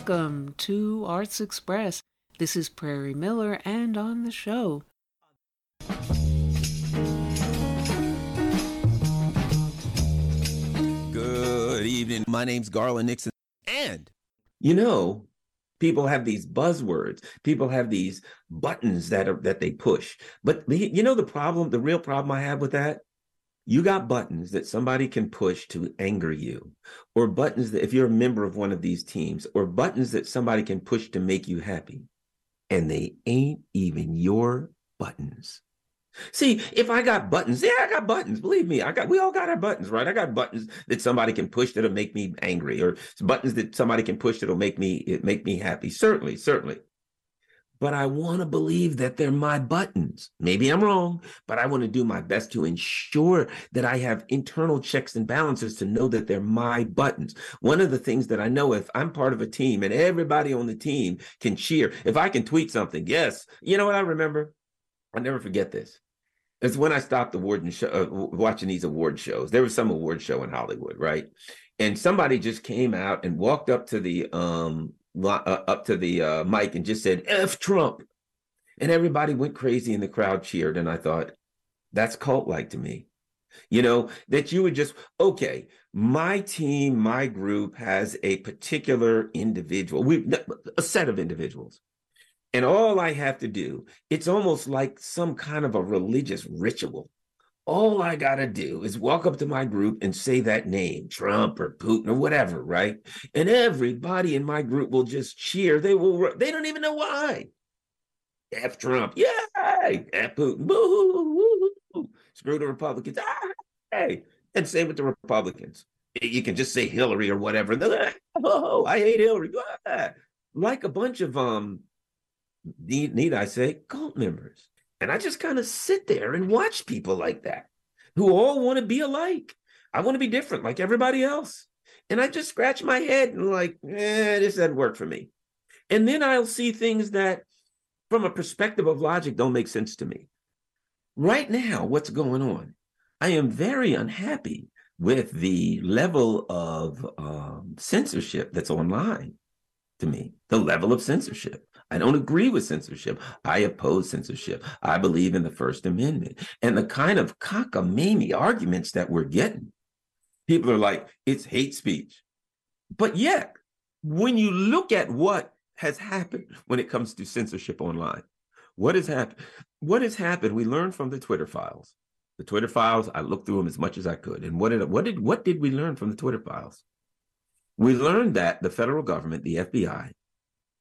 welcome to Arts Express. This is Prairie Miller, and on the show. Good evening. My name's Garland Nixon. And you know, people have these buzzwords. People have these buttons that are that they push. But you know the problem, the real problem I have with that? You got buttons that somebody can push to anger you, or buttons that if you're a member of one of these teams, or buttons that somebody can push to make you happy. And they ain't even your buttons. See, if I got buttons, yeah, I got buttons. Believe me, I got. We all got our buttons, right? I got buttons that somebody can push that'll make me angry, or buttons that somebody can push that'll make me make me happy. Certainly, certainly. But I want to believe that they're my buttons. Maybe I'm wrong, but I want to do my best to ensure that I have internal checks and balances to know that they're my buttons. One of the things that I know if I'm part of a team and everybody on the team can cheer, if I can tweet something, yes, you know what I remember? I'll never forget this. It's when I stopped award show, uh, watching these award shows. There was some award show in Hollywood, right? And somebody just came out and walked up to the um uh, up to the uh, mic and just said "F Trump," and everybody went crazy and the crowd cheered. And I thought, that's cult like to me. You know that you would just okay. My team, my group has a particular individual. We a set of individuals and all I have to do, it's almost like some kind of a religious ritual. All I got to do is walk up to my group and say that name, Trump or Putin or whatever, right? And everybody in my group will just cheer. They will, they don't even know why. F Trump, yay! F Putin, boo, Screw the Republicans, ah, hey. And same with the Republicans. You can just say Hillary or whatever. Like, oh, I hate Hillary. Like a bunch of um need, need I say, cult members. And I just kind of sit there and watch people like that who all want to be alike. I want to be different like everybody else. And I just scratch my head and like, eh, this doesn't work for me. And then I'll see things that, from a perspective of logic, don't make sense to me. Right now, what's going on? I am very unhappy with the level of um, censorship that's online to me, the level of censorship. I don't agree with censorship. I oppose censorship. I believe in the First Amendment. And the kind of cockamamie arguments that we're getting, people are like, it's hate speech. But yet, when you look at what has happened when it comes to censorship online, what has happened? What has happened? We learned from the Twitter files. The Twitter files, I looked through them as much as I could. And what did what did what did we learn from the Twitter files? We learned that the federal government, the FBI,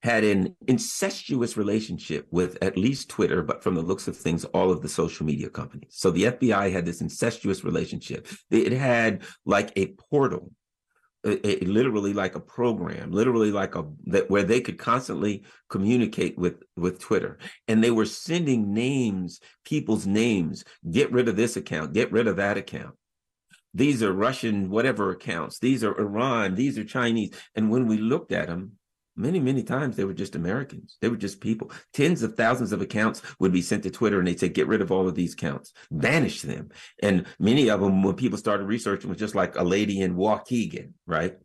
had an incestuous relationship with at least Twitter, but from the looks of things, all of the social media companies. So the FBI had this incestuous relationship. It had like a portal, literally like a program, literally like a that where they could constantly communicate with with Twitter, and they were sending names, people's names. Get rid of this account. Get rid of that account. These are Russian whatever accounts. These are Iran. These are Chinese. And when we looked at them, many, many times they were just Americans. They were just people. Tens of thousands of accounts would be sent to Twitter and they'd say, get rid of all of these accounts, banish them. And many of them, when people started researching, was just like a lady in Waukegan, right?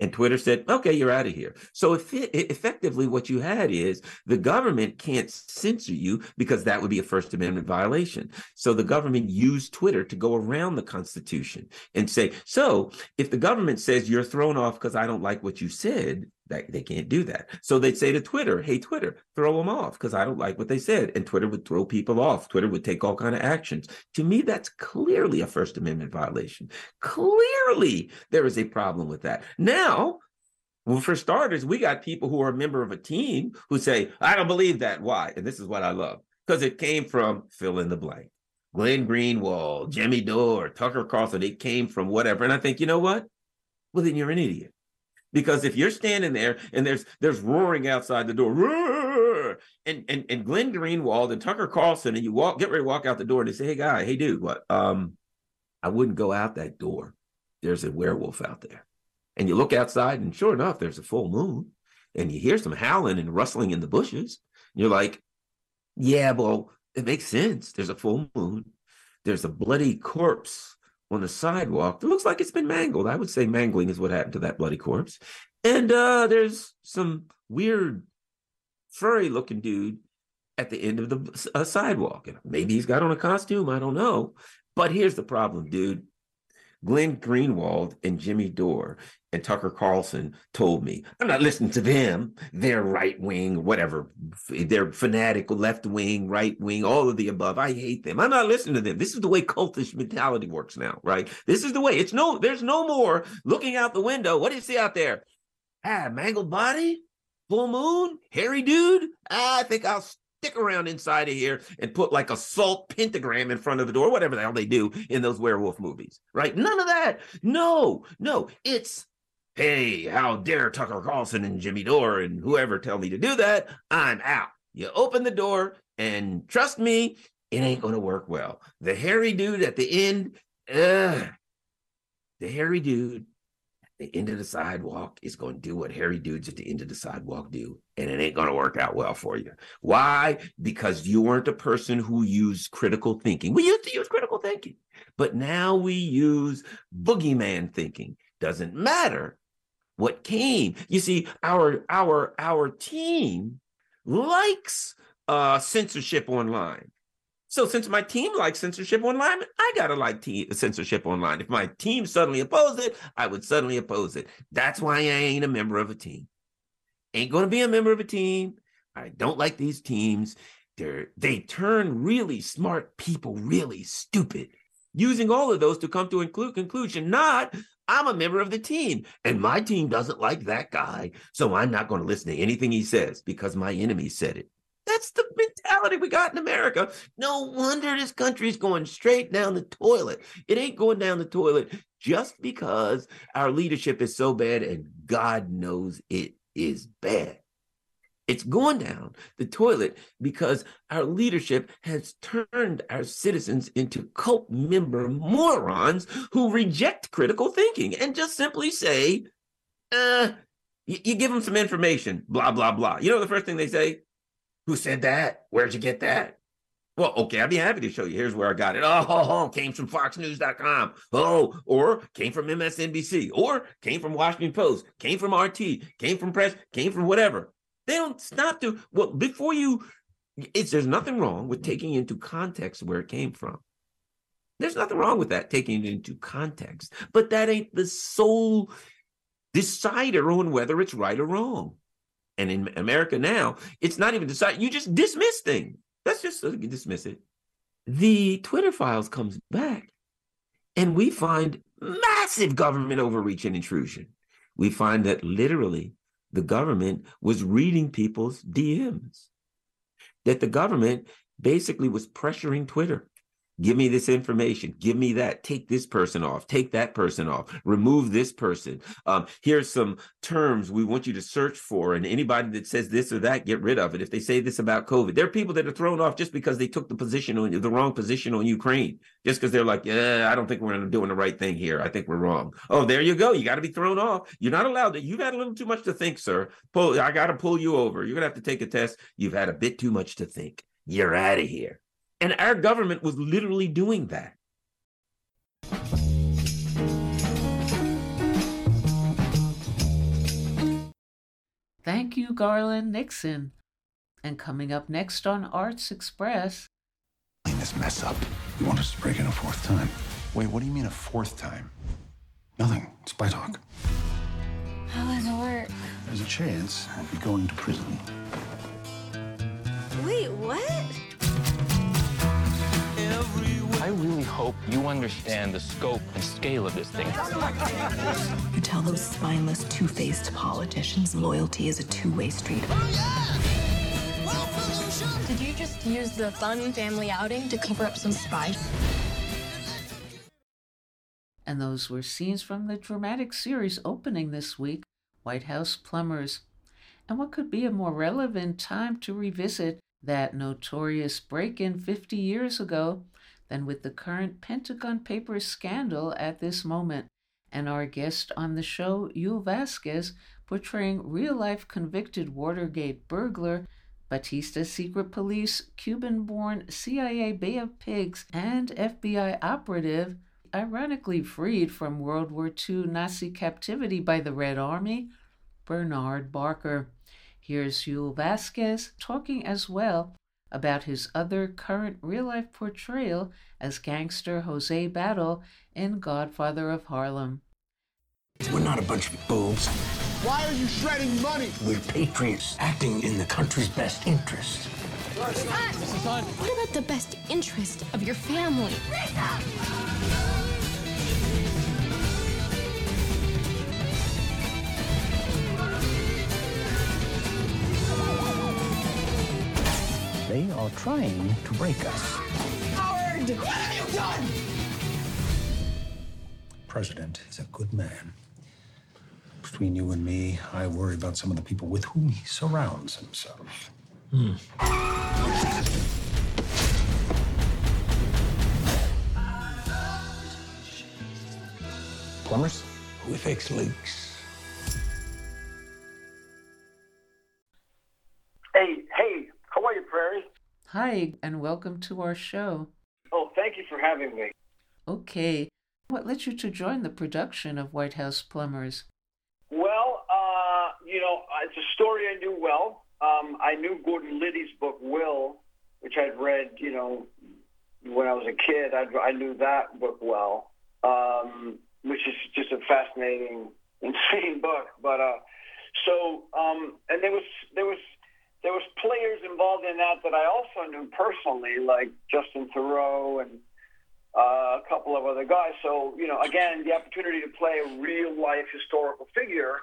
And Twitter said, okay, you're out of here. So if it, effectively what you had is the government can't censor you because that would be a First Amendment violation. So the government used Twitter to go around the Constitution and say, so if the government says you're thrown off because I don't like what you said, that they can't do that. So they'd say to Twitter, "Hey, Twitter, throw them off because I don't like what they said," and Twitter would throw people off. Twitter would take all kind of actions. To me, that's clearly a First Amendment violation. Clearly, there is a problem with that. Now, well, for starters, we got people who are a member of a team who say, "I don't believe that." Why? And this is what I love because it came from fill in the blank. Glenn Greenwald, Jimmy Dore, Tucker Carlson, it came from whatever. And I think, you know what? Well, then you're an idiot because if you're standing there and there's there's roaring outside the door, and and and Glenn Greenwald and Tucker Carlson, and you walk get ready to walk out the door, and they say, "Hey, guy, hey, dude, what? Um, I wouldn't go out that door. There's a werewolf out there." And you look outside, and sure enough, there's a full moon, and you hear some howling and rustling in the bushes. You're like, "Yeah, well, it makes sense. There's a full moon. There's a bloody corpse on the sidewalk that looks like it's been mangled. I would say mangling is what happened to that bloody corpse. And uh, there's some weird, furry looking dude at the end of the uh, sidewalk. And maybe he's got on a costume. I don't know. But here's the problem, dude. Glenn Greenwald and Jimmy Dore and Tucker Carlson told me, I'm not listening to them. They're right wing, whatever. They're fanatical, left wing, right wing, all of the above. I hate them. I'm not listening to them. This is the way cultish mentality works now, right? This is the way. It's no, there's no more looking out the window. What do you see out there? Ah, mangled body, full moon, hairy dude. Ah, I think I'll stick around inside of here and put like a salt pentagram in front of the door, whatever the hell they do in those werewolf movies, right? None of that. No, no, it's hey, how dare Tucker Carlson and Jimmy Dore and whoever tell me to do that? I'm out. You open the door and trust me, it ain't going to work well. The hairy dude at the end, the hairy dude the end of the sidewalk is going to do what hairy dudes at the end of the sidewalk do, and it ain't going to work out well for you. Why? Because you weren't a person who used critical thinking. We used to use critical thinking, but now we use boogeyman thinking. Doesn't matter what came. You see, our our our team likes uh, censorship online. So since my team likes censorship online, I gotta like te- censorship online. If my team suddenly opposed it, I would suddenly oppose it. That's why I ain't a member of a team. Ain't gonna be a member of a team. I don't like these teams. They're they turn really smart people really stupid. Using all of those to come to a conclusion, not I'm a member of the team and my team doesn't like that guy. So I'm not going to listen to anything he says because my enemy said it. That's the mentality we got in America. No wonder this country's going straight down the toilet. It ain't going down the toilet just because our leadership is so bad, and God knows it is bad. It's going down the toilet because our leadership has turned our citizens into cult member morons who reject critical thinking and just simply say, uh, you, you give them some information, blah, blah, blah. You know the first thing they say? Who said that? Where'd you get that? Well, okay, I'd be happy to show you. Here's where I got it. Oh, came from FoxNews.com. Oh, or came from MSNBC, or came from Washington Post, came from RT, came from Press, came from whatever. They don't stop to well before you. It's there's nothing wrong with taking into context where it came from. There's nothing wrong with that taking it into context, but that ain't the sole decider on whether it's right or wrong. And in America now, it's not even decided. You just dismiss things. Let's just dismiss it. The Twitter files comes back, and we find massive government overreach and intrusion. We find that literally the government was reading people's DMs, that the government basically was pressuring Twitter Give me this information. Give me that. Take this person off. Take that person off. Remove this person. Um, here's some terms we want you to search for. And anybody that says this or that, get rid of it. If they say this about COVID, there are people that are thrown off just because they took the position on the wrong position on Ukraine. Just because they're like, yeah, I don't think we're doing the right thing here. I think we're wrong. Oh, there you go. You got to be thrown off. You're not allowed to. You've had a little too much to think, sir. Pull. I got to pull you over. You're gonna have to take a test. You've had a bit too much to think. You're out of here. And our government was literally doing that. Thank you, Garland Nixon. And coming up next on Arts Express. Clean this mess up. You want us to break in a fourth time? Wait, what do you mean a fourth time? Nothing. Spy talk. How does it work? There's a chance I'll be going to prison. Wait, what? I really hope you understand the scope and scale of this thing. You tell those spineless, two faced politicians loyalty is a two way street. Oh, yeah. Did you just use the fun family outing to cover up some spies? And those were scenes from the dramatic series opening this week, White House Plumbers. And what could be a more relevant time to revisit that notorious break in 50 years ago than with the current Pentagon Papers scandal at this moment, and our guest on the show, Yul Vazquez, portraying real life convicted Watergate burglar, Batista secret police, Cuban born CIA Bay of Pigs, and FBI operative, ironically freed from World War II Nazi captivity by the Red Army, Bernard Barker. Here's Yul Vazquez talking as well about his other current real life portrayal as gangster Jose Battle in Godfather of Harlem. We're not a bunch of fools. Why are you shredding money? We're patriots acting in the country's best interest. What about the best interest of your family? They are trying to break us. Howard! What have you done? President is a good man. Between you and me, I worry about some of the people with whom he surrounds himself. Hmm. Plumbers? We fix leaks. Hi, and welcome to our show. Oh, thank you for having me. Okay, what led you to join the production of White House Plumbers? Well, uh, you know, it's a story I knew well. Um, I knew Gordon Liddy's book, Will, which I'd read, you know, when I was a kid. I, I knew that book well, um, which is just a fascinating, insane book. But uh, so, um, and there was there was there was players involved in that that I also knew personally, like Justin Thoreau and uh, a couple of other guys. So, you know, again, the opportunity to play a real life historical figure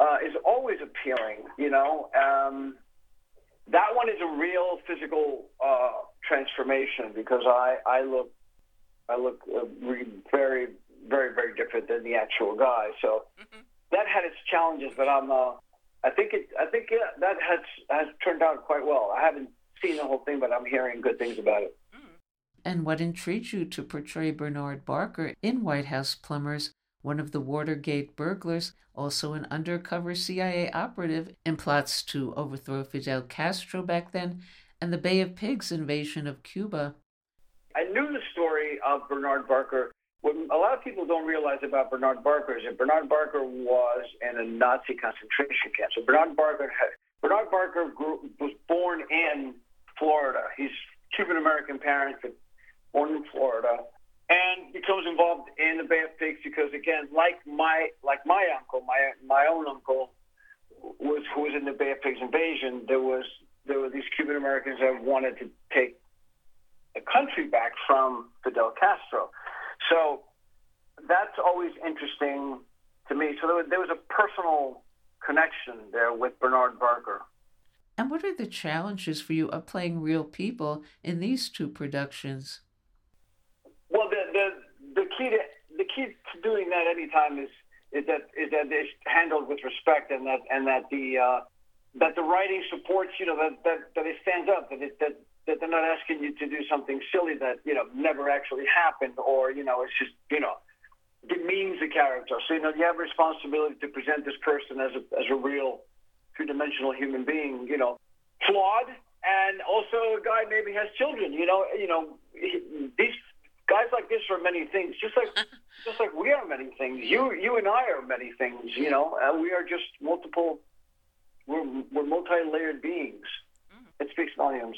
uh, is always appealing, you know. Um, that one is a real physical uh, transformation because I, I look I look uh, very very very different than the actual guy. So that had its challenges, but I'm uh, I think it I think yeah, that has has turned out quite well. I haven't seen the whole thing, but I'm hearing good things about it. And what intrigued you to portray Bernard Barker in White House Plumbers, one of the Watergate burglars, also an undercover CIA operative in plots to overthrow Fidel Castro back then, and the Bay of Pigs invasion of Cuba? I knew the story of Bernard Barker. What a lot of people don't realize about Bernard Barker is that Bernard Barker was in a Nazi concentration camp. So Bernard Barker had, Bernard Barker grew, was born in Florida. He's Cuban American parents, but born in Florida, and becomes involved in the Bay of Pigs because, again, like my like my uncle, my my own uncle was who was in the Bay of Pigs invasion. There was there were these Cuban Americans that wanted to take the country back from Fidel Castro. So that's always interesting to me. So there was, there was a personal connection there with Bernard Barker. And what are the challenges for you of playing real people in these two productions? Well, the the, the key to the key to doing that anytime is is that is that it's handled with respect and that and that the uh, that the writing supports you know that that, that it stands up that it that that they're not asking you to do something silly that you know never actually happened or you know it's just you know demeans the character. So you know you have a responsibility to present this person as a as a real two-dimensional human being. You know, flawed and also a guy maybe has children. You know, you know these guys like this are many things. Just like just like we are many things. You you and I are many things. You know, and we are just multiple. We're we're multi-layered beings. Mm. It speaks volumes.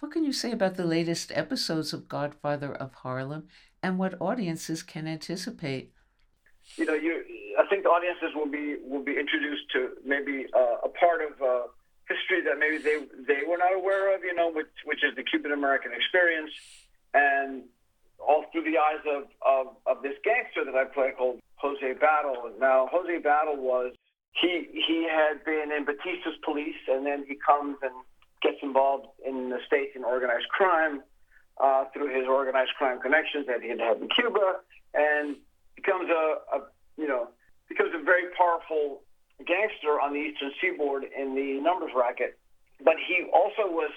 What can you say about the latest episodes of Godfather of Harlem and what audiences can anticipate? You know, you. I think the audiences will be will be introduced to maybe uh, a part of uh, history that maybe they they were not aware of. You know, which which is the Cuban American experience, and all through the eyes of, of of this gangster that I play called Jose Battle. Now, Jose Battle was he he had been in Batista's police, and then he comes and gets involved in the states in organized crime uh, through his organized crime connections that he had had in Cuba, and becomes a, a you know becomes a very powerful gangster on the eastern seaboard in the numbers racket. But he also was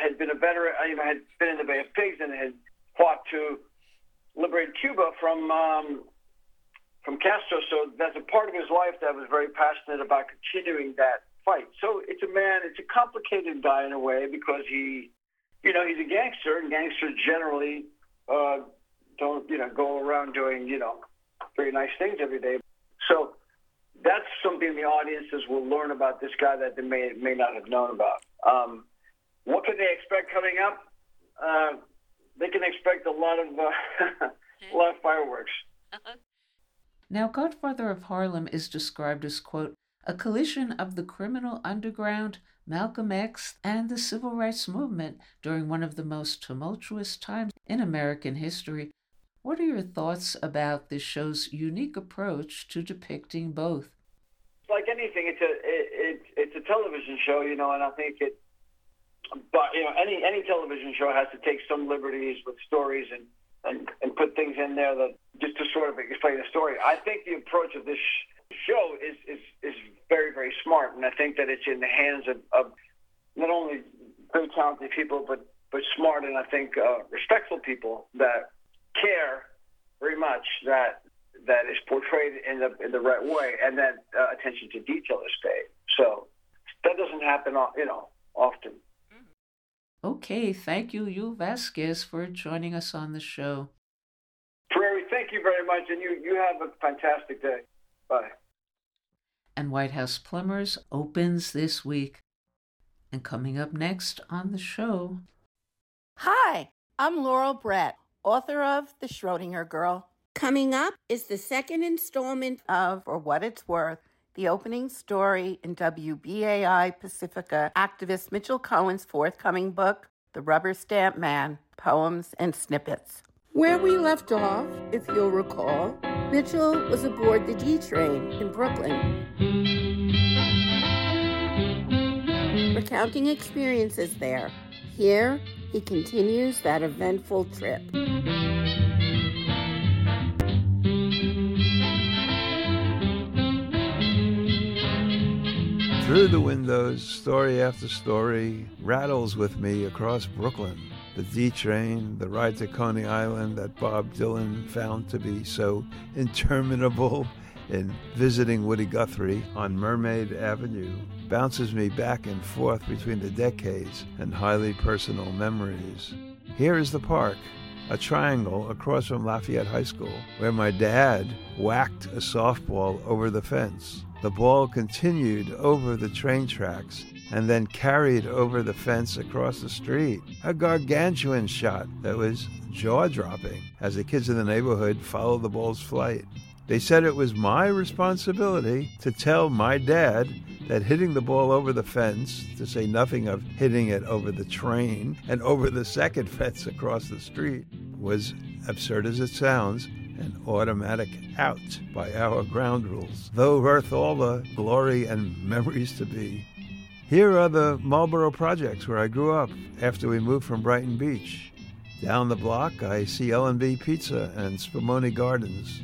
had been a veteran, you know, had been in the Bay of Pigs and had fought to liberate Cuba from um, from Castro. So that's a part of his life that was very passionate about continuing that fight. So it's a man, it's a complicated guy in a way because he, you know, he's a gangster, and gangsters generally uh, don't, you know, go around doing, you know, very nice things every day. So that's something the audiences will learn about this guy that they may may not have known about. Um, what can they expect coming up? Uh, they can expect a lot of uh, a lot of fireworks. Now, Godfather of Harlem is described as quote a collision of the criminal underground, Malcolm X, and the civil rights movement during one of the most tumultuous times in American history. What are your thoughts about this show's unique approach to depicting both? Like anything, it's a it, it, it's a television show, you know, and I think it. But you know, any any television show has to take some liberties with stories and and, and put things in there that just to sort of explain the story. I think the approach of this show is is is very very smart, and I think that it's in the hands of, of not only very talented people, but but smart and I think uh, respectful people that care very much that that is portrayed in the in the right way, and that uh, attention to detail is paid. So that doesn't happen, you know, often. Okay, thank you, Yul Vazquez, for joining us on the show. Prairie, thank you very much, and you you have a fantastic day. Bye. And White House Plumbers opens this week. And coming up next on the show. Hi, I'm Laurel Brett author of The Schrodinger Girl. Coming up is the second installment of For What It's Worth, the opening story in WBAI Pacifica activist Mitchel Cohen's forthcoming book, The Rubber Stamp Man Poems and Snippets. Where we left off, if you'll recall, Mitchel was aboard the D train in Brooklyn. Recounting experiences there. Here, he continues that eventful trip. Through the windows, story after story rattles with me across Brooklyn. The D train, the ride to Coney Island that Bob Dylan found to be so interminable in visiting Woody Guthrie on Mermaid Avenue, bounces me back and forth between the decades and highly personal memories. Here is the park, a triangle across from Lafayette High School, where my dad whacked a softball over the fence. The ball continued over the train tracks and then carried over the fence across the street. A gargantuan shot that was jaw dropping as the kids in the neighborhood followed the ball's flight. They said it was my responsibility to tell my dad that hitting the ball over the fence, to say nothing of hitting it over the train and over the second fence across the street, was, absurd as it sounds, an automatic out by our ground rules, though worth all the glory and memories to be. Here are the Marlboro projects where I grew up after we moved from Brighton Beach. Down the block, I see L&B Pizza and Spumoni Gardens.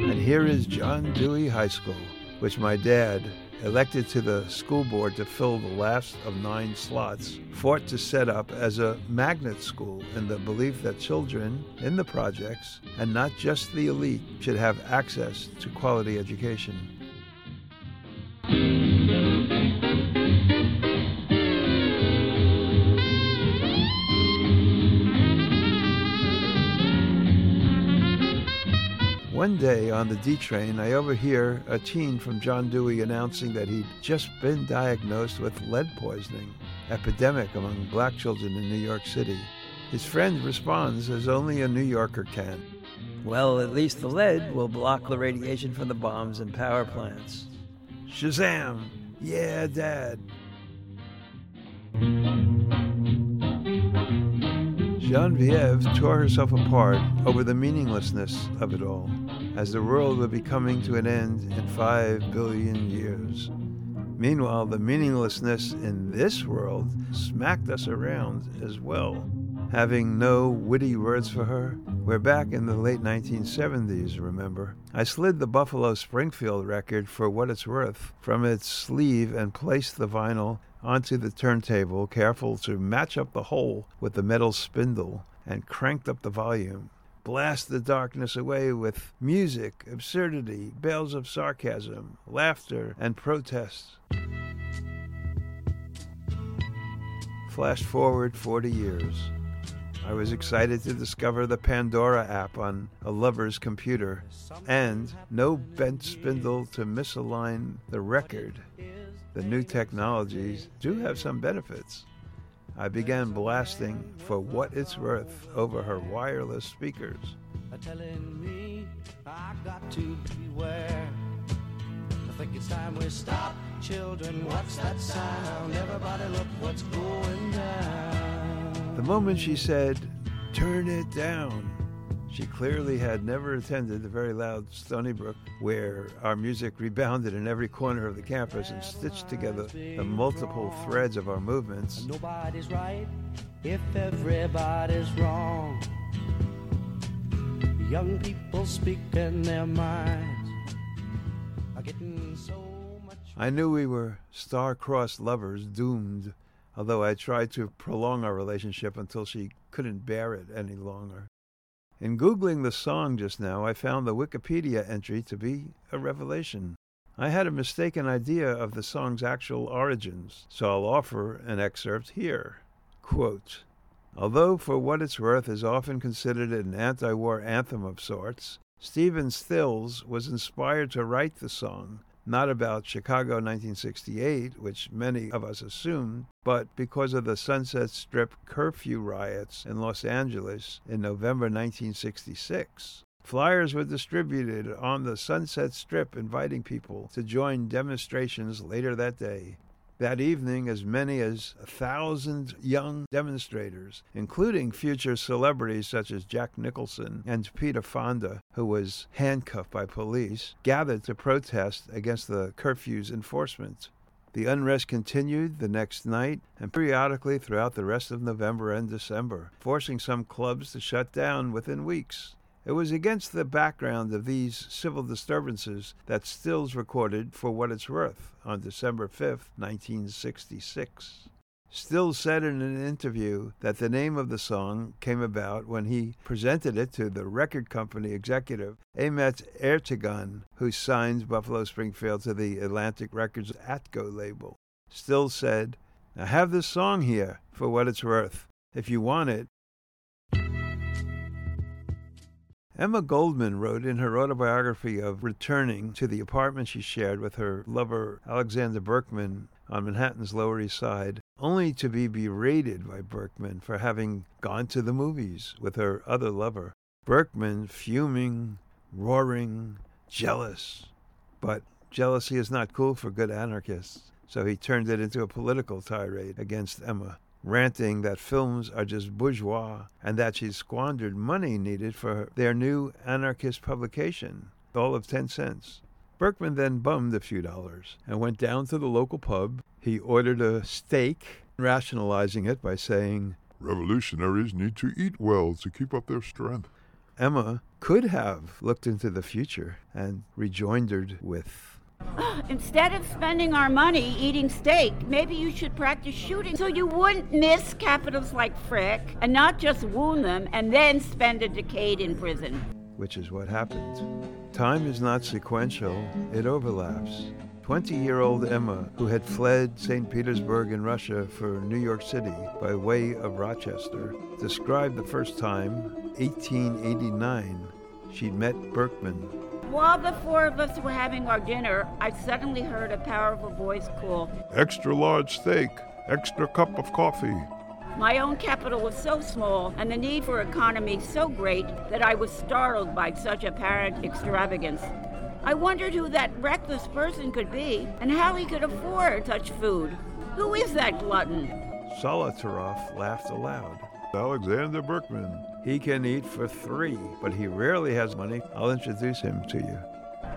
And here is John Dewey High School, which my dad, elected to the school board to fill the last of nine slots, fought to set up as a magnet school in the belief that children in the projects, and not just the elite, should have access to quality education. One day on the D train, I overhear a teen from John Dewey announcing that he'd just been diagnosed with lead poisoning, epidemic among black children in New York City. His friend responds as only a New Yorker can. Well, at least the lead will block the radiation from the bombs and power plants. Shazam! Yeah, Dad. Genevieve tore herself apart over the meaninglessness of it all, as the world would be coming to an end in five billion years. Meanwhile, the meaninglessness in this world smacked us around as well. Having no witty words for her, we're back in the late 1970s, remember? I slid the Buffalo Springfield record for what it's worth from its sleeve and placed the vinyl onto the turntable, careful to match up the hole with the metal spindle, and cranked up the volume. Blast the darkness away with music, absurdity, bells of sarcasm, laughter, and protest. Flash forward 40 years. I was excited to discover the Pandora app on a lover's computer, and no bent spindle to misalign the record. The new technologies do have some benefits. I began blasting for what it's worth over her wireless speakers. I think it's time we stop, children. What's that sound? Everybody, look what's going down. The moment she said, Turn it down, she clearly had never attended the very loud Stony Brook, where our music rebounded in every corner of the campus and stitched together the multiple threads of our movements. Nobody's right if everybody's wrong. Young people speaking their minds are getting so much. I knew we were star-crossed lovers doomed, although I tried to prolong our relationship until she couldn't bear it any longer. In Googling the song just now, I found the Wikipedia entry to be a revelation. I had a mistaken idea of the song's actual origins, so I'll offer an excerpt here. Quote, Although For What It's Worth is often considered an anti war anthem of sorts, Stephen Stills was inspired to write the song not about Chicago 1968, which many of us assumed, but because of the Sunset Strip curfew riots in Los Angeles in November 1966. Flyers were distributed on the Sunset Strip inviting people to join demonstrations later that day. That evening, as many as a thousand young demonstrators, including future celebrities such as Jack Nicholson and Peter Fonda, who was handcuffed by police, gathered to protest against the curfew's enforcement. The unrest continued the next night and periodically throughout the rest of November and December, forcing some clubs to shut down within weeks. It was against the background of these civil disturbances that Stills recorded For What It's Worth on December 5, 1966. Stills said in an interview that the name of the song came about when he presented it to the record company executive Ahmet Ertegun, who signed Buffalo Springfield to the Atlantic Records Atco label. Stills said, I have this song here for what it's worth. If you want it, Emma Goldman wrote in her autobiography of returning to the apartment she shared with her lover Alexander Berkman on Manhattan's Lower East Side, only to be berated by Berkman for having gone to the movies with her other lover. Berkman fuming, roaring, jealous. But jealousy is not cool for good anarchists, so he turned it into a political tirade against Emma ranting that films are just bourgeois and that she squandered money needed for their new anarchist publication, all of 10 cents. Berkman then bummed a few dollars and went down to the local pub. He ordered a steak, rationalizing it by saying, Revolutionaries need to eat well to keep up their strength. Emma could have looked into the future and rejoindered with, Instead of spending our money eating steak, maybe you should practice shooting so you wouldn't miss capitals like Frick and not just wound them and then spend a decade in prison. Which is what happened. Time is not sequential, it overlaps. 20 year old Emma, who had fled St. Petersburg in Russia for New York City by way of Rochester, described the first time, 1889, she'd met Berkman while the four of us were having our dinner, I suddenly heard a powerful voice call, Extra large steak, extra cup of coffee. My own capital was so small and the need for economy so great that I was startled by such apparent extravagance. I wondered who that reckless person could be and how he could afford such food. Who is that glutton? Solotaroff laughed aloud. Alexander Berkman. He can eat for three, but he rarely has money. I'll introduce him to you.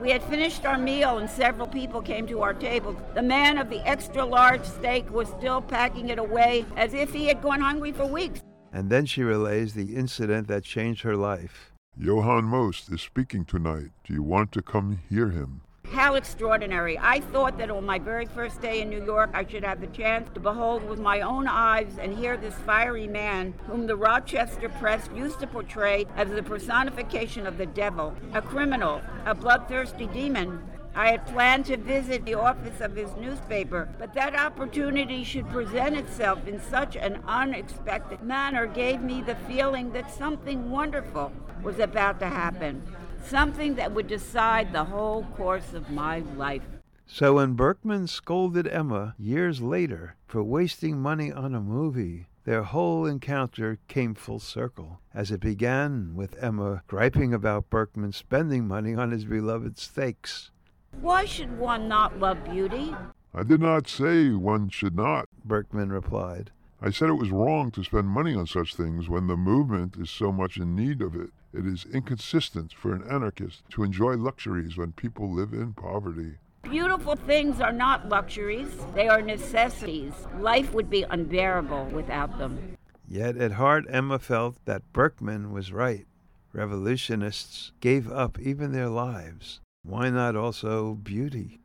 We had finished our meal and several people came to our table. The man of the extra large steak was still packing it away as if he had gone hungry for weeks. And then she relays the incident that changed her life. Johann Most is speaking tonight. Do you want to come hear him? How extraordinary. I thought that on my very first day in New York, I should have the chance to behold with my own eyes and hear this fiery man, whom the Rochester press used to portray as the personification of the devil, a criminal, a bloodthirsty demon. I had planned to visit the office of his newspaper, but that opportunity should present itself in such an unexpected manner gave me the feeling that something wonderful was about to happen, something that would decide the whole course of my life. So when Berkman scolded Emma years later for wasting money on a movie, their whole encounter came full circle, as it began with Emma griping about Berkman spending money on his beloved steaks. Why should one not love beauty? I did not say one should not, Berkman replied. I said it was wrong to spend money on such things when the movement is so much in need of it. It is inconsistent for an anarchist to enjoy luxuries when people live in poverty. Beautiful things are not luxuries, they are necessities. Life would be unbearable without them. Yet at heart, Emma felt that Berkman was right. Revolutionists gave up even their lives. Why not also beauty?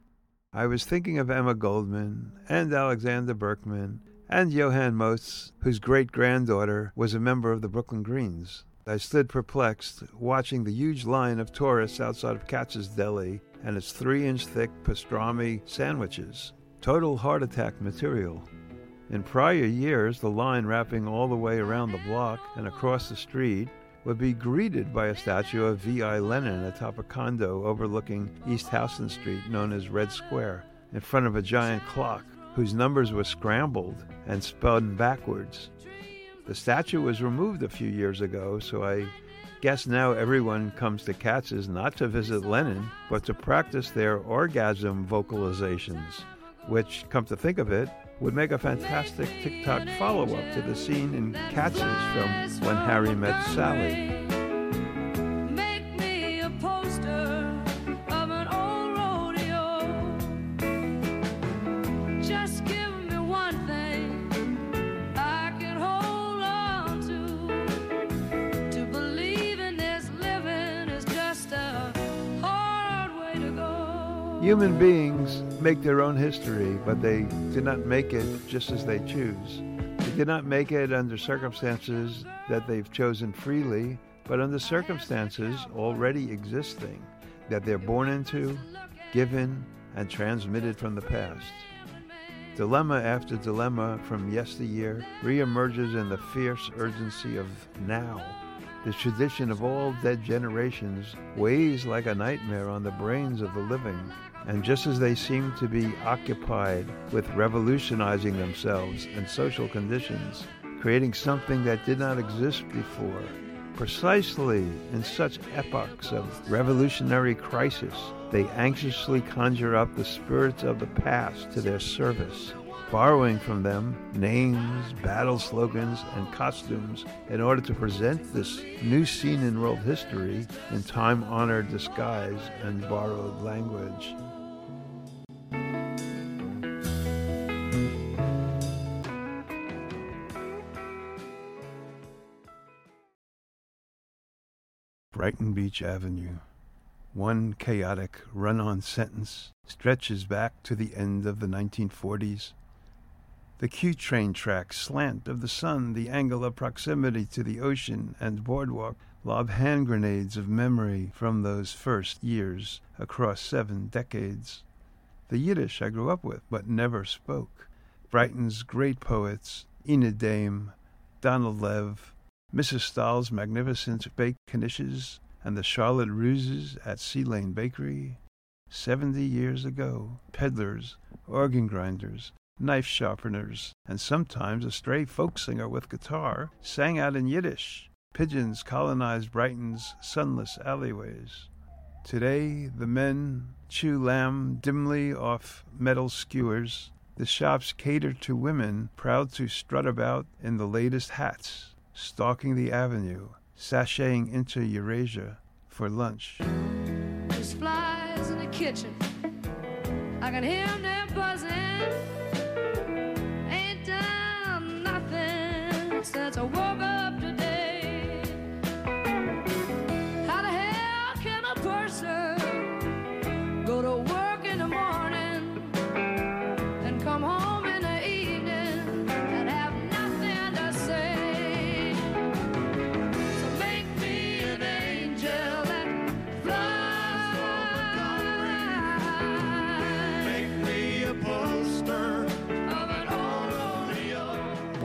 I was thinking of Emma Goldman and Alexander Berkman and Johann Most, whose great granddaughter was a member of the Brooklyn Greens. I stood perplexed, watching the huge line of tourists outside of Katz's Deli and its three inch thick pastrami sandwiches. Total heart attack material. In prior years, the line wrapping all the way around the block and across the street would be greeted by a statue of V.I. Lenin atop a condo overlooking East Houston Street known as Red Square, in front of a giant clock whose numbers were scrambled and spun backwards. The statue was removed a few years ago, so I Guess now everyone comes to Katz's not to visit Lenin, but to practice their orgasm vocalizations, which, come to think of it, would make a fantastic TikTok follow up to the scene in Katz's from When Harry Met Sally. Human beings make their own history, but they do not make it just as they choose. They did not make it under circumstances that they've chosen freely, but under circumstances already existing, that they're born into, given, and transmitted from the past. Dilemma after dilemma from yesteryear reemerges in the fierce urgency of now. The tradition of all dead generations weighs like a nightmare on the brains of the living and just as they seem to be occupied with revolutionizing themselves and social conditions, creating something that did not exist before, precisely in such epochs of revolutionary crisis, they anxiously conjure up the spirits of the past to their service, borrowing from them names, battle slogans, and costumes in order to present this new scene in world history in time honored disguise and borrowed language. Brighton Beach Avenue. One chaotic run on sentence stretches back to the end of the 1940s. The Q train tracks slant of the sun, the angle of proximity to the ocean and boardwalk, lob hand grenades of memory from those first years across seven decades. The Yiddish I grew up with but never spoke. Brighton's great poets, Enid Dame, Donald Lev, Mrs. Stahl's magnificent baked knishes and the Charlotte Ruses at Sea Lane Bakery. Seventy years ago, peddlers, organ grinders, knife sharpeners, and sometimes a stray folk singer with guitar sang out in Yiddish. Pigeons colonized Brighton's sunless alleyways. Today, the men chew lamb dimly off metal skewers. The shops cater to women proud to strut about in the latest hats stalking the avenue, sashaying into Eurasia for lunch. Just flies in the kitchen. I can hear them buzzing. Ain't done nothing since I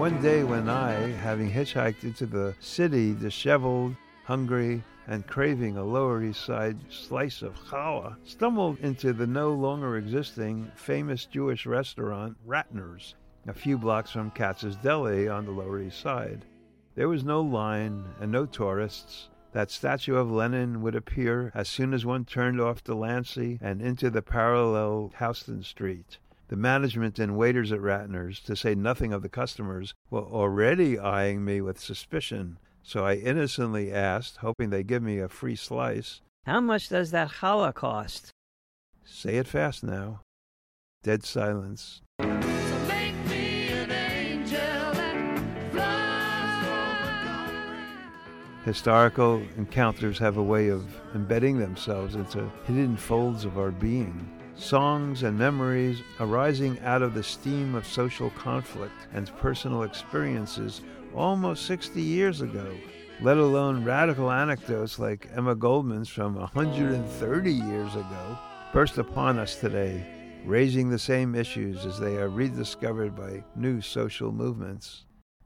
One day when I, having hitchhiked into the city, disheveled, hungry, and craving a Lower East Side slice of challah, stumbled into the no longer existing famous Jewish restaurant Ratner's, a few blocks from Katz's Deli on the Lower East Side. There was no line and no tourists. That statue of Lenin would appear as soon as one turned off Delancey and into the parallel Houston Street. The management and waiters at Ratner's, to say nothing of the customers, were already eyeing me with suspicion, so I innocently asked, hoping they'd give me a free slice. How much does that challah cost? Say it fast now. Dead silence. Historical encounters have a way of embedding themselves into hidden folds of our being. Songs and memories arising out of the steam of social conflict and personal experiences almost 60 years ago, let alone radical anecdotes like Emma Goldman's from 130 years ago, burst upon us today, raising the same issues as they are rediscovered by new social movements.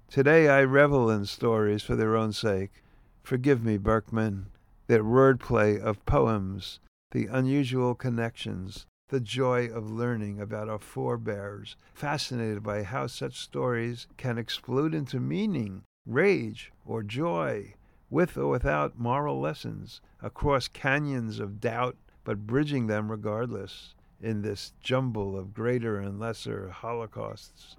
Today I revel in stories for their own sake. Forgive me, Berkman, their wordplay of poems, the unusual connections, the joy of learning about our forebears, fascinated by how such stories can explode into meaning, rage, or joy, with or without moral lessons, across canyons of doubt, but bridging them regardless in this jumble of greater and lesser holocausts.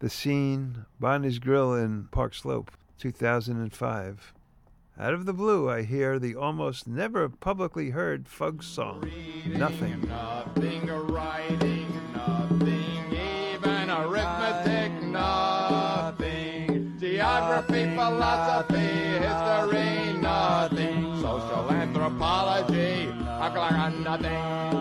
The scene, Bonnie's Grill in Park Slope, 2005. Out of the blue, I hear the almost never publicly heard Fugs song, Nothing. Nothing writing, nothing even arithmetic, nothing. Geography, philosophy, history, nothing. social anthropology, nothing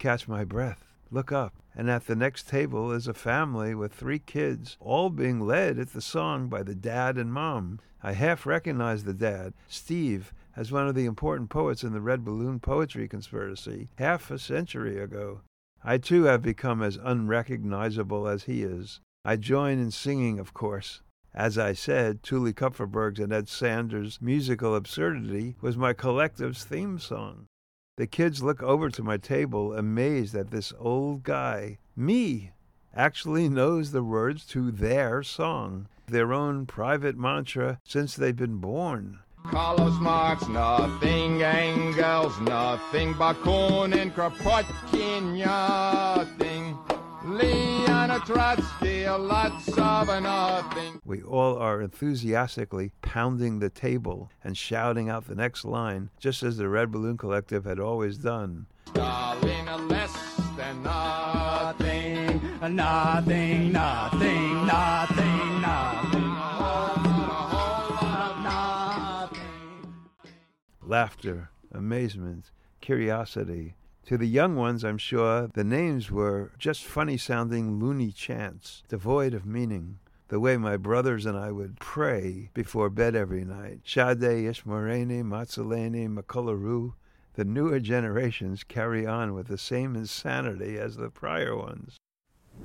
catch my breath, look up, and at the next table is a family with three kids, all being led at the song by the dad and mom. I half recognize the dad, Steve, as one of the important poets in the Red Balloon Poetry Conspiracy half a century ago. I too have become as unrecognizable as he is. I join in singing, of course. As I said, Tuli Kupferberg's and Ed Sanders' musical absurdity was my collective's theme song. The kids look over to my table, amazed that this old guy, me, actually knows the words to their song, their own private mantra since they've been born. Carlos Marx, nothing, Engels, nothing, Bakunin, Kropotkin, nothing, Leon Trotsky, lots of nothing. We all are enthusiastically pounding the table and shouting out the next line, just as the Red Balloon Collective had always done. Stalin, less than nothing, Nothing, nothing, nothing, nothing. Laughter, amazement, curiosity. To the young ones, I'm sure, the names were just funny sounding loony chants, devoid of meaning. The way my brothers and I would pray before bed every night. Shade, Ishmareni, Matsaleni, Makolaru. The newer generations carry on with the same insanity as the prior ones.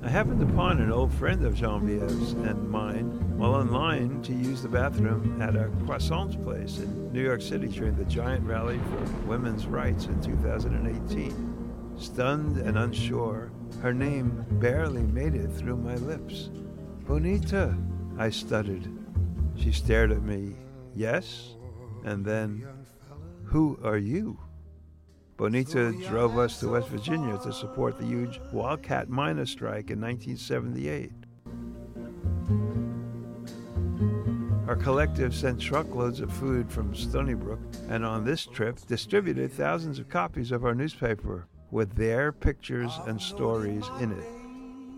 I happened upon an old friend of Jean-Pierre's and mine while in line to use the bathroom at a croissant's place in New York City during the giant rally for women's rights in 2018. Stunned and unsure, her name barely made it through my lips. Bonita, I stuttered. She stared at me. Yes? And then, Who are you? Bonita drove us to West Virginia to support the huge Wildcat miners' strike in 1978. Our collective sent truckloads of food from Stony Brook and on this trip distributed thousands of copies of our newspaper with their pictures and stories in it.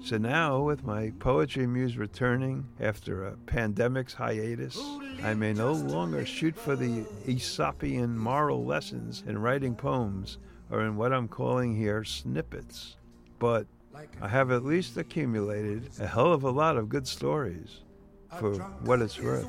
So now, with my poetry muse returning after a pandemic's hiatus, I may no longer shoot for the Aesopian moral lessons in writing poems or in what I'm calling here snippets, but I have at least accumulated a hell of a lot of good stories for what it's worth.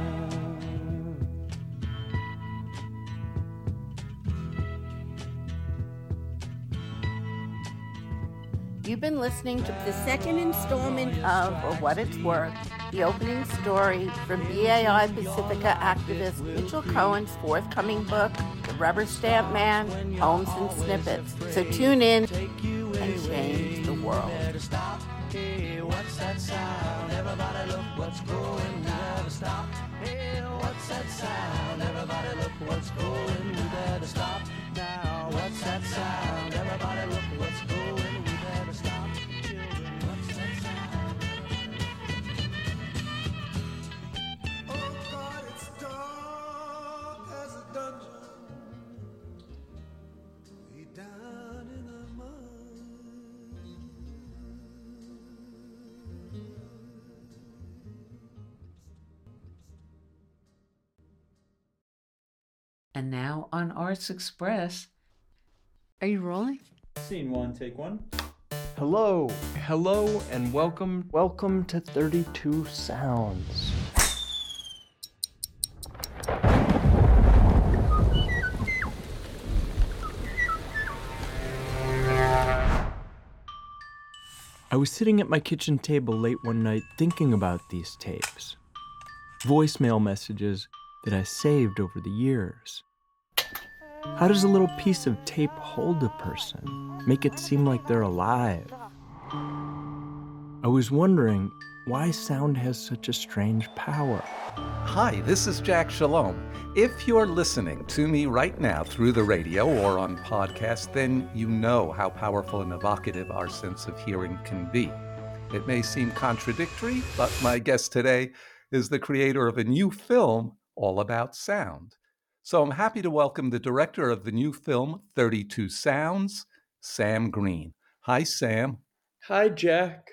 You've been listening to the second installment of For What It's Worth, the opening story from BAI Pacifica activist Mitchel Cohen's forthcoming book, The Rubber Stamp Man, Poems and Snippets. So tune in and change the world. Everybody look what's going better stop now. What's that sound? Everybody look what's going. And now on Arts Express. Are you rolling? Scene one, take one. Hello. Hello and welcome. Welcome to 32 Sounds. I was sitting at my kitchen table late one night thinking about these tapes. Voicemail messages that I saved over the years. How does a little piece of tape hold a person, make it seem like they're alive? I was wondering why sound has such a strange power. Hi, this is Jack Shalom. If you're listening to me right now through the radio or on podcast, then you know how powerful and evocative our sense of hearing can be. It may seem contradictory, but my guest today is the creator of a new film all about sound. So I'm happy to welcome the director of the new film, 32 Sounds, Sam Green. Hi, Sam. Hi, Jack.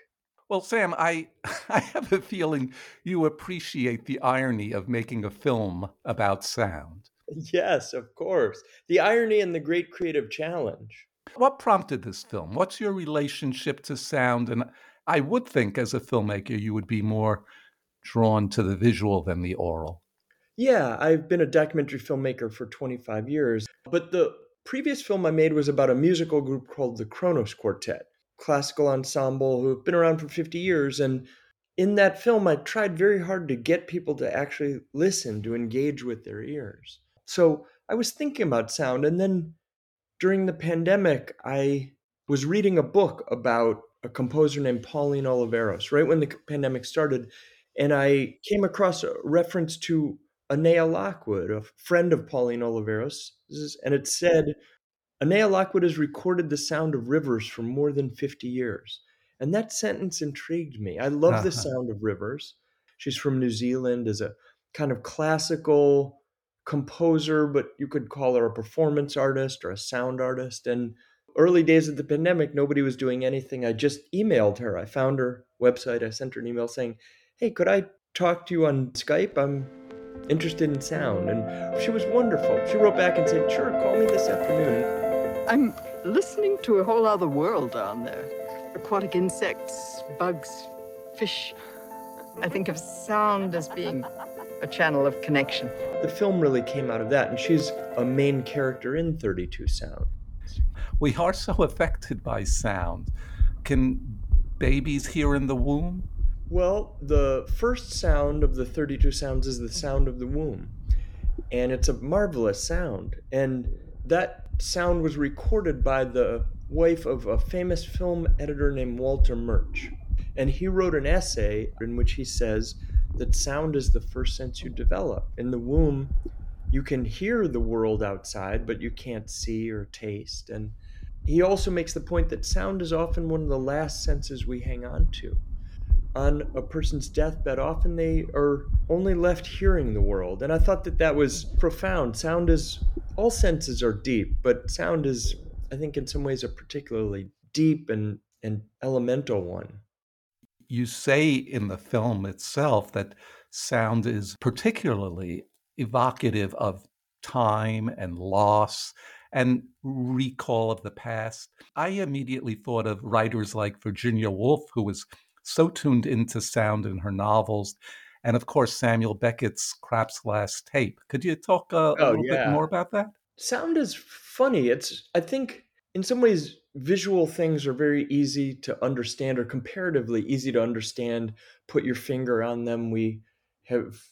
Well, Sam, I, I have a feeling you appreciate the irony of making a film about sound. Yes, of course. The irony and the great creative challenge. What prompted this film? What's your relationship to sound? And I would think as a filmmaker, you would be more drawn to the visual than the oral. Yeah, I've been a documentary filmmaker for 25 years, but the previous film I made was about a musical group called the Kronos Quartet, classical ensemble who've been around for 50 years. And in that film, I tried very hard to get people to actually listen, to engage with their ears. So I was thinking about sound. And then during the pandemic, I was reading a book about a composer named Pauline Oliveros, right when the pandemic started. And I came across a reference to Annea Lockwood, a friend of Pauline Oliveros, and it said, Annea Lockwood has recorded the sound of rivers for more than 50 years. And that sentence intrigued me. I love the uh-huh. sound of rivers. She's from New Zealand, is a kind of classical composer, but you could call her a performance artist or a sound artist. And early days of the pandemic, nobody was doing anything. I just emailed her. I found her website. I sent her an email saying, Hey, could I talk to you on Skype? I'm interested in sound. And she was wonderful. She wrote back and said, Sure, call me this afternoon. I'm listening to a whole other world down there aquatic insects, bugs, fish. I think of sound as being a channel of connection. The film really came out of that, and she's a main character in 32 Sound. We are so affected by sound. Can babies hear in the womb? Well, the first sound of the 32 sounds is the sound of the womb. And it's a marvelous sound. And that sound was recorded by the wife of a famous film editor named Walter Murch. And he wrote an essay in which he says that sound is the first sense you develop. In the womb, you can hear the world outside, but you can't see or taste. And he also makes the point that sound is often one of the last senses we hang on to. On a person's deathbed, often they are only left hearing the world. And I thought that that was profound. Sound is, all senses are deep, but sound is, I think, in some ways, a particularly deep and, and elemental one. You say in the film itself that sound is particularly evocative of time and loss and recall of the past. I immediately thought of writers like Virginia Woolf, who was so tuned into sound in her novels, and of course Samuel Beckett's Krapp's Last Tape. Could you talk uh, a Oh, little yeah. bit more about that? Sound is funny. It's, I think, in some ways, visual things are very easy to understand or comparatively easy to understand. Put your finger on them. We have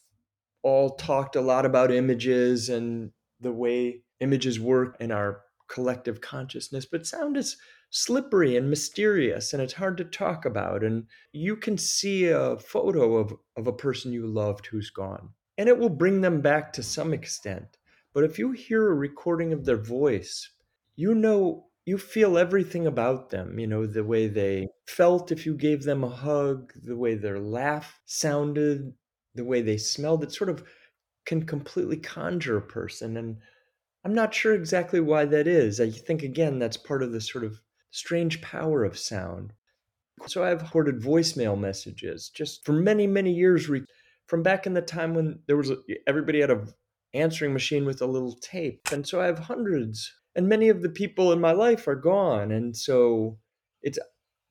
all talked a lot about images and the way images work in our collective consciousness, but sound is slippery and mysterious and it's hard to talk about. And you can see a photo of, of a person you loved who's gone, and it will bring them back to some extent. But if you hear a recording of their voice, you know, you feel everything about them. You know, the way they felt if you gave them a hug, the way their laugh sounded, the way they smelled. It sort of can completely conjure a person. And I'm not sure exactly why that is. I think, again, that's part of the sort of strange power of sound. So I've recorded voicemail messages just for many, many years, from back in the time when there was a, everybody had a answering machine with a little tape. And so I have hundreds, and many of the people in my life are gone. And so it's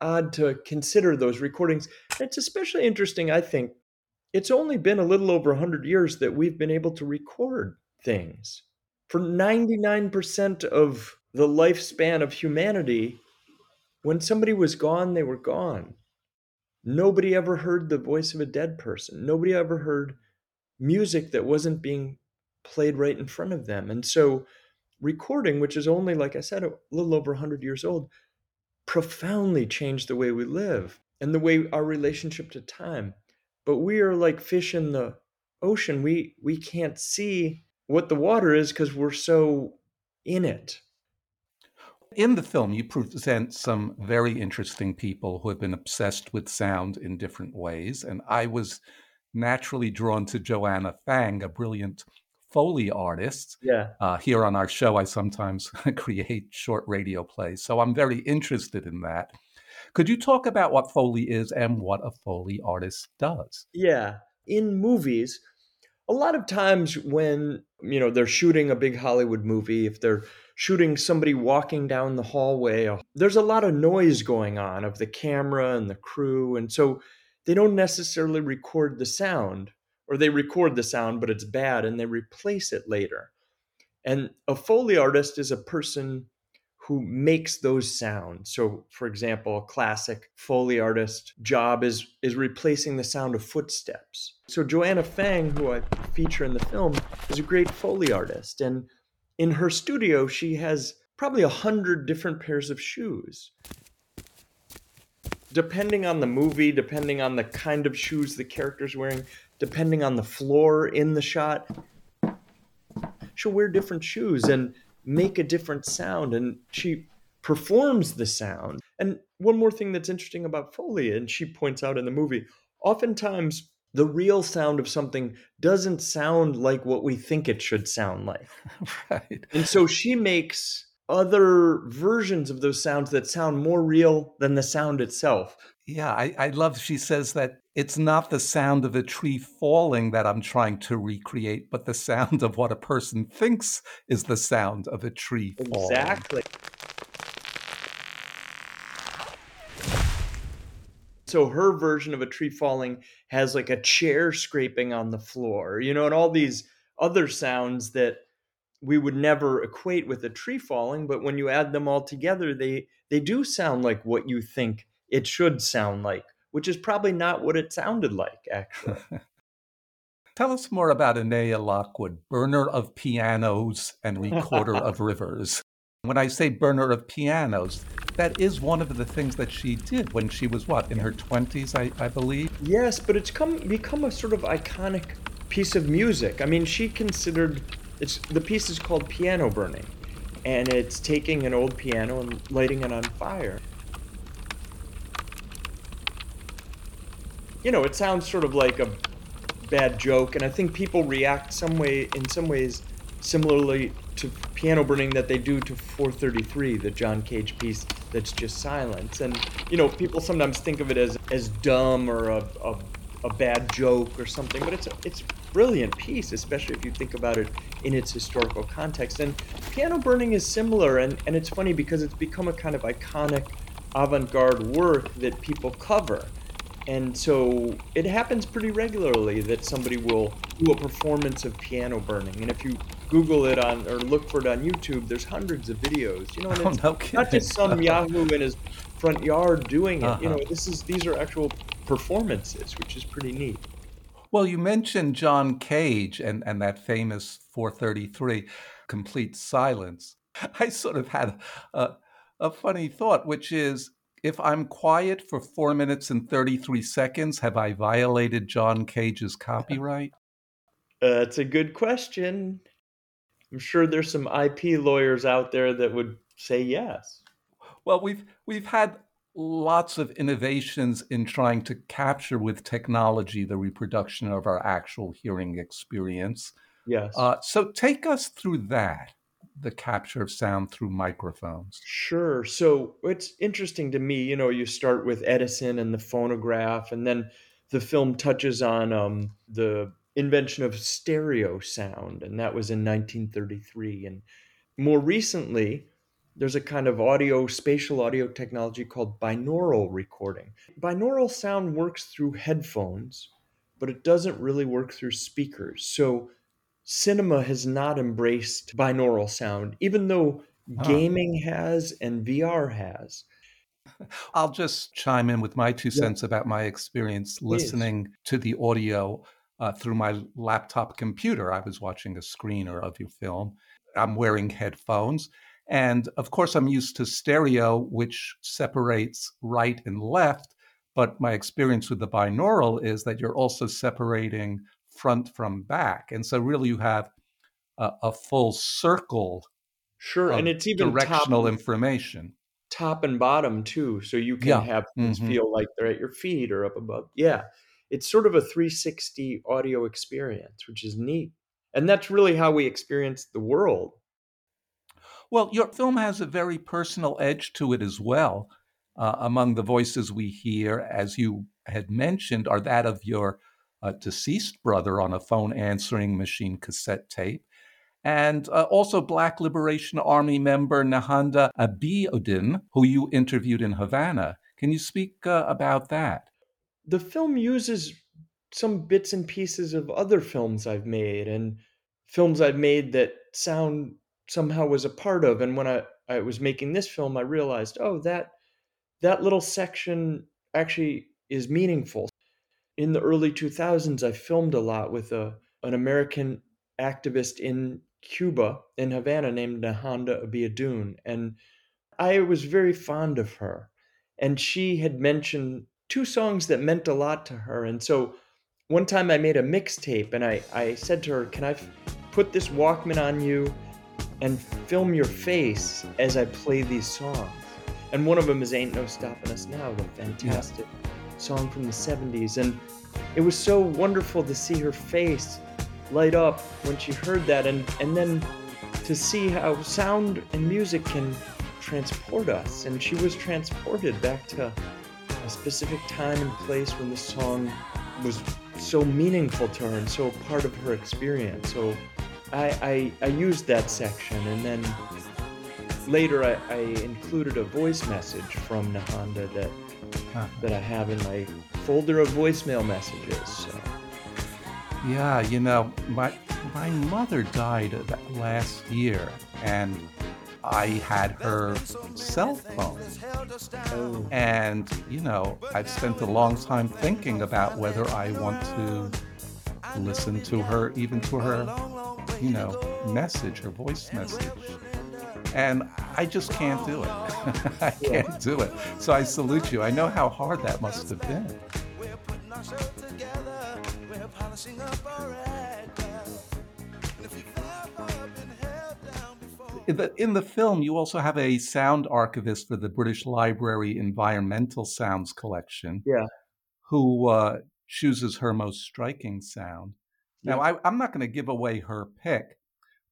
odd to consider those recordings. It's especially interesting, I think. It's only been a little over 100 years that we've been able to record things. For 99% of the lifespan of humanity, when somebody was gone, they were gone. Nobody ever heard the voice of a dead person. Nobody ever heard music that wasn't being played right in front of them. And so, recording, which is only, like I said, a little over 100 years old, profoundly changed the way we live and the way our relationship to time. But we are like fish in the ocean. We we can't see what the water is because we're so in it. In the film, you present some very interesting people who have been obsessed with sound in different ways. And I was naturally drawn to Joanna Fang, a brilliant Foley artist. Yeah. Uh, here on our show, I sometimes create short radio plays. So I'm very interested in that. Could you talk about what Foley is and what a Foley artist does? Yeah. In movies, a lot of times when, you know, they're shooting a big Hollywood movie, if they're shooting somebody walking down the hallway, there's a lot of noise going on of the camera and the crew. And so they don't necessarily record the sound, or they record the sound, but it's bad and they replace it later. And a Foley artist is a person who makes those sounds. So, for example, a classic Foley artist job is is replacing the sound of footsteps. So Joanna Fang, who I feature in the film, is a great Foley artist, and in her studio she has probably a hundred different pairs of shoes. Depending on the movie, depending on the kind of shoes the character's wearing, depending on the floor in the shot, she'll wear different shoes and make a different sound and she performs the sound. And one more thing that's interesting about Foley, and she points out in the movie, oftentimes the real sound of something doesn't sound like what we think it should sound like. right. And so she makes other versions of those sounds that sound more real than the sound itself. Yeah, I, I love she says that it's not the sound of a tree falling that I'm trying to recreate, but the sound of what a person thinks is the sound of a tree falling. Exactly. So her version of a tree falling has like a chair scraping on the floor, you know, and all these other sounds that we would never equate with a tree falling, but when you add them all together, they they do sound like what you think it should sound like, which is probably not what it sounded like actually. Tell us more about Annea Lockwood, burner of pianos and recorder of rivers. When I say burner of pianos, that is one of the things that she did when she was what, in her 20s, I, I believe? Yes, but it's come become a sort of iconic piece of music. I mean, she considered It's the piece is called Piano Burning, and it's taking an old piano and lighting it on fire. You know, it sounds sort of like a bad joke, and I think people react some way in some ways similarly to piano burning that they do to 433, the John Cage piece that's just silence. And you know, people sometimes think of it as as dumb or a, a, a bad joke or something, but it's a it's brilliant piece, especially if you think about it in its historical context. And piano burning is similar, and, and it's funny because it's become a kind of iconic avant-garde work that people cover. And so it happens pretty regularly that somebody will do a performance of piano burning. And if you Google it on or look for it on YouTube, there's hundreds of videos. You know, and Oh, it's no not just some Yahoo in his front yard doing it. You know, Uh-huh. this is these are actual performances, which is pretty neat. Well, you mentioned John Cage and, and that famous 433, Complete Silence. I sort of had a, a funny thought, which is if I'm quiet for four minutes and 33 seconds, have I violated John Cage's copyright? Uh, it's a good question. I'm sure there's some IP lawyers out there that would say yes. Well, we've we've had lots of innovations in trying to capture with technology the reproduction of our actual hearing experience. Yes. Uh, so take us through that, the capture of sound through microphones. Sure. So it's interesting to me, you know, you start with Edison and the phonograph, and then the film touches on um, the invention of stereo sound, and that was in 1933. And more recently, there's a kind of audio, spatial audio technology called binaural recording. Binaural sound works through headphones, but it doesn't really work through speakers. So cinema has not embraced binaural sound, even though gaming has and VR has. I'll just chime in with my two Yeah. cents about my experience listening to the audio uh, through my laptop computer. I was watching a screener of your film. I'm wearing headphones. And of course, I'm used to stereo, which separates right and left. But my experience with the binaural is that you're also separating front from back. And so, really, you have a, a full circle Sure, and it's even directional top, information. top and bottom too, so you can Yeah. have things Mhm. feel like they're at your feet or up above. Yeah, it's sort of a 360 audio experience, which is neat, and that's really how we experience the world. Well, your film has a very personal edge to it as well. Uh, among the voices we hear, as you had mentioned, are that of your uh, deceased brother on a phone answering machine cassette tape, and uh, also Black Liberation Army member Nehanda Abiodun, who you interviewed in Havana. Can you speak uh, about that? the film uses some bits and pieces of other films I've made and films I've made that sound somehow was a part of. And when I, I was making this film, I realized, oh, that that little section actually is meaningful. In the early 2000s, I filmed a lot with a an American activist in Cuba, in Havana, named Nehanda Abiodun. And I was very fond of her. And she had mentioned two songs that meant a lot to her. And so one time I made a mixtape and I, I said to her, Can I f- put this Walkman on you and film your face as I play these songs? And one of them is Ain't No Stopping Us Now, the fantastic song from the 70s. And it was so wonderful to see her face light up when she heard that and, and then to see how sound and music can transport us. And she was transported back to a specific time and place when the song was so meaningful to her and so part of her experience. So I, I, I used that section and then later I, I included a voice message from Nehanda that Huh. that I have in my folder of voicemail messages. So. Yeah, you know, my my mother died last year, and I had her cell phone. Oh. And you know, I've spent a long time thinking about whether I want to listen to her, even to her, you know, message, her voice message. And I just can't do it. I can't do it. So I salute you. I know how hard that must have been. In the, in the film, you also have a sound archivist for the British Library Environmental Sounds Collection. Yeah. Who uh, chooses her most striking sound. Now, I, I'm not going to give away her pick,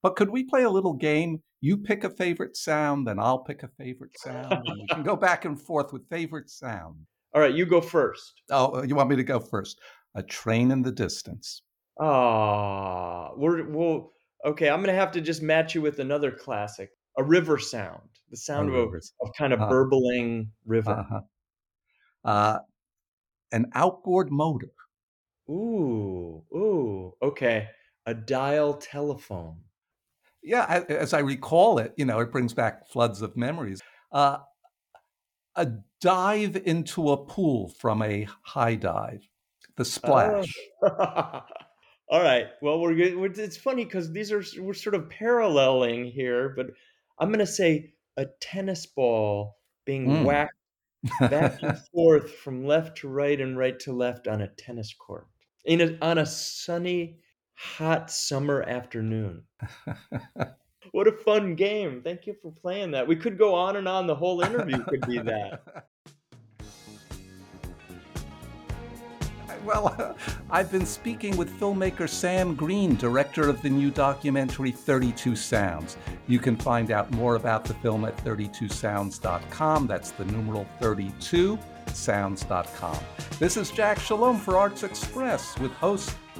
but could we play a little game? You pick a favorite sound, then I'll pick a favorite sound, and we can go back and forth with favorite sound. All right, you go first. Oh, you want me to go first? A train in the distance. Ah, we're well. Okay, I'm gonna have to just match you with another classic, a river sound, the sound of, of kind of Uh, burbling river. Uh-huh. Uh, an outboard motor. Ooh, ooh, okay, a dial telephone. Yeah, I, as I recall it, you know, it brings back floods of memories. Uh, a dive into a pool from a high dive, the splash. Oh. All right. Well, we're good. we're- It's funny because these are we're sort of paralleling here, but I'm gonna say a tennis ball being Mm. whacked back and forth from left to right and right to left on a tennis court in a, on a sunny, hot summer afternoon. What a fun game! Thank you for playing that. We could go on and on. The whole interview could be that. Well, I've been speaking with filmmaker Sam Green, director of the new documentary 32 Sounds. You can find out more about the film at 32sounds.com. That's the numeral 32 sounds.com. This is Jack Shalom for Arts Express with host